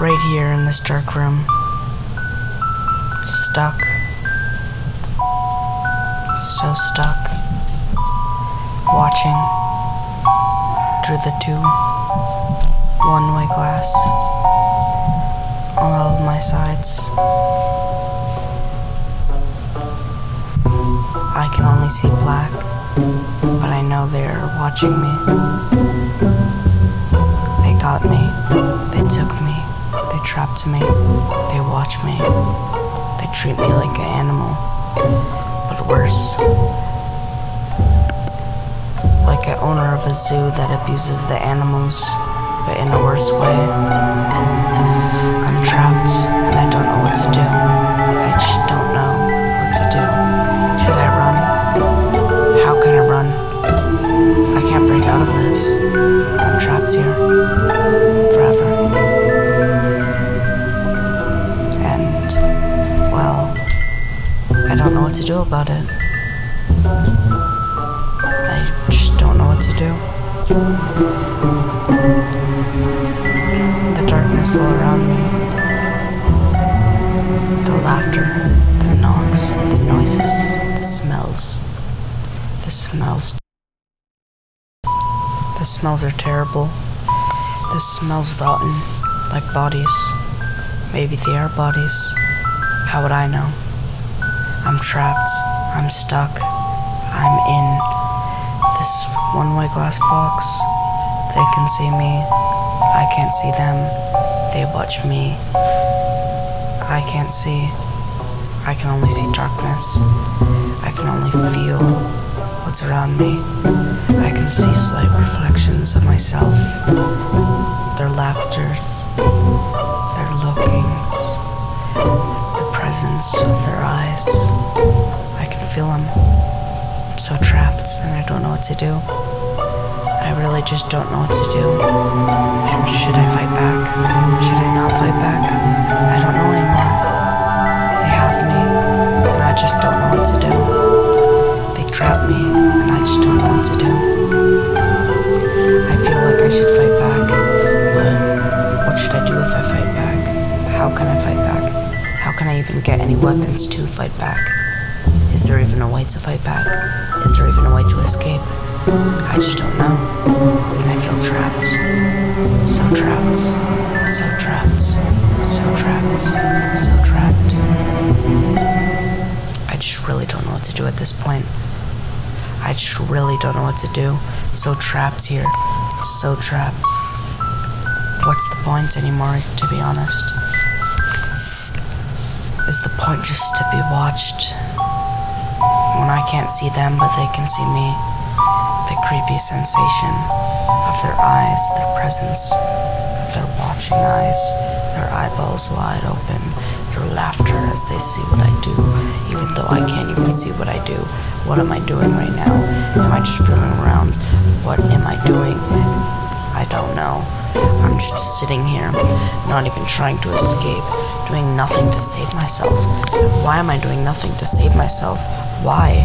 right here in this dark room. Stuck. So stuck. Watching through the two one way glass on all of my sides. I can only see black, but I know they're watching me. They got me. They took me. Trapped to me. They watch me. They treat me like an animal, but worse. Like an owner of a zoo that abuses the animals, but in a worse way. I'm trapped and I don't know what to do. I don't know what to do about it. I just don't know what to do. The darkness all around me. The laughter, the knocks, the noises, the smells. The smells. The smells are terrible. The smells rotten, like bodies. Maybe they are bodies. How would I know? I'm trapped. I'm stuck. I'm in this one way glass box. They can see me. I can't see them. They watch me. I can't see. I can only see darkness. I can only feel what's around me. I can see slight reflections of myself. Their laughters, their lookings, presence of their eyes. I can feel them. I'm so trapped and I don't know what to do. I really just don't know what to do. And Should I fight back? Should I not fight back? I don't know anymore. They have me, and I just don't know what to do. They trap me, and I just don't know what to do. I feel like I should fight can I even get any weapons to fight back? Is there even a way to fight back? Is there even a way to escape? I just don't know. And I feel trapped. So trapped. So trapped. So trapped. So trapped. I just really don't know what to do at this point. I just really don't know what to do. So trapped here. So trapped. What's the point anymore, to be honest? Is the point just to be watched? When I can't see them, but they can see me the creepy sensation of their eyes, their presence, of their watching eyes, their eyeballs wide open, their laughter as they see what I do, even though I can't even see what I do. What am I doing right now? Am I just fooling around? What am I doing? I don't know. I'm just sitting here, not even trying to escape, doing nothing to save myself. Why am I doing nothing to save myself? Why?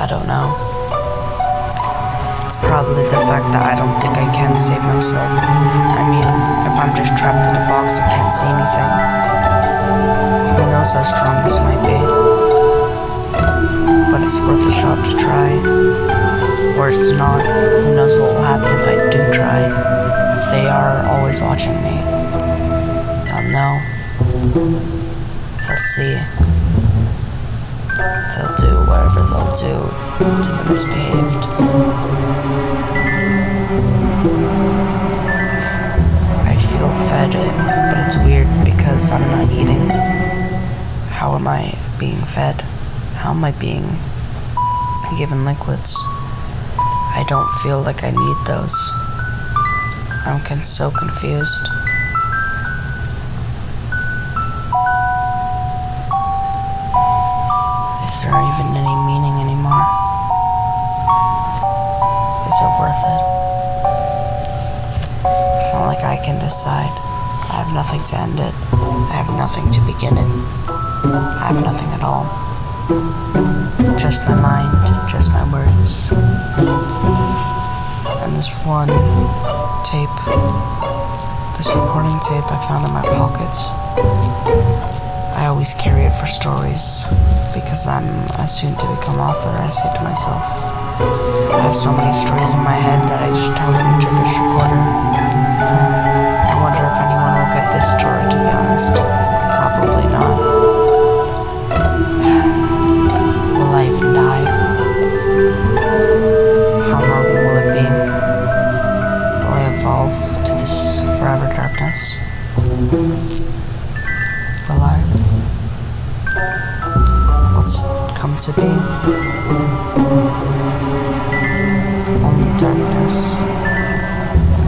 I don't know. It's probably the fact that I don't think I can save myself. I mean, if I'm just trapped in a box, I can't see anything. Who knows how strong this might be? It's worth a shot to try. Or it's not. Who knows what will happen if I do try? If they are always watching me, they'll know. They'll see. They'll do whatever they'll do to the misbehaved. I feel fed, but it's weird because I'm not eating. How am I being fed? How am I being given liquids? I don't feel like I need those. I'm con- so confused. Is there even any meaning anymore? Is it worth it? It's not like I can decide. I have nothing to end it. I have nothing to begin it. I have nothing at all. Just my mind, just my words. And this one tape This recording tape I found in my pockets. I always carry it for stories because I'm a soon to become author, I say to myself. I have so many stories in my head that I just To this forever darkness? Will I? What's come to be? Only darkness,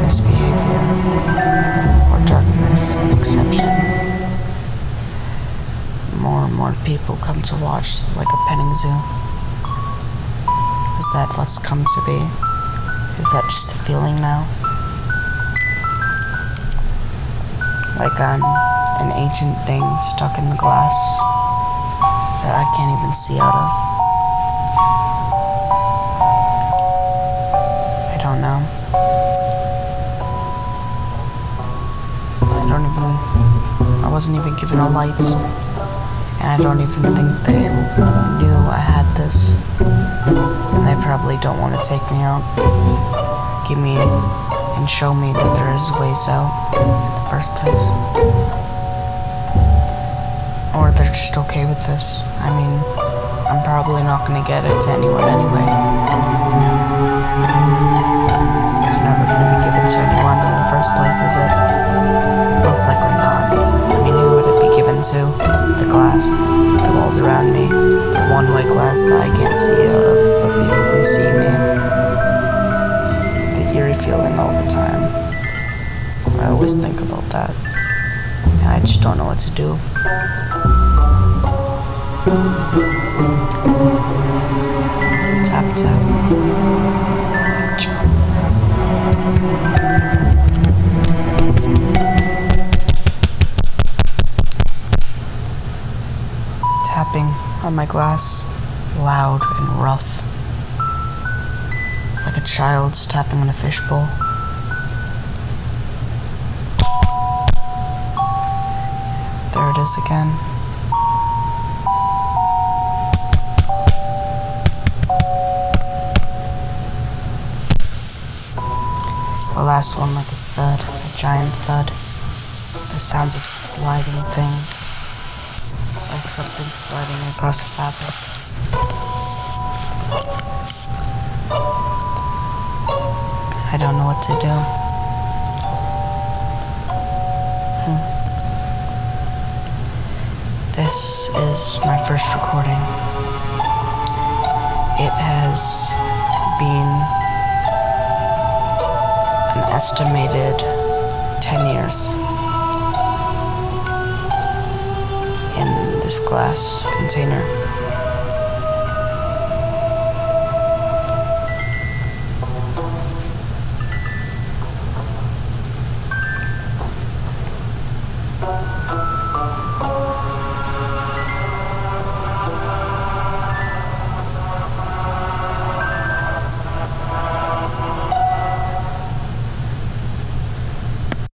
misbehavior, or darkness and exception. More and more people come to watch like a petting zoo. Is that what's come to be? Is that just a feeling now? Like I'm an ancient thing stuck in the glass that I can't even see out of. I don't know. I don't even. I wasn't even given a light. And I don't even think they knew I had this. And they probably don't want to take me out. Give me and show me that there is ways out first place. Or they're just okay with this. I mean, I'm probably not gonna get it to anyone anyway. It's never gonna be given to anyone in the first place, is it? Most likely not. I mean, who would it be given to? The glass, the walls around me, the one-way glass that I can't see out of, but people can see me. The eerie feeling all the time. Always think about that. I just don't know what to do. Tap tap. Tapping on my glass, loud and rough. Like a child's tapping on a fishbowl. There it is again. The last one like a thud, a giant thud. The sounds of sliding things. Like something sliding across the fabric. I don't know what to do. Hmm. This is my first recording. It has been an estimated 10 years in this glass container.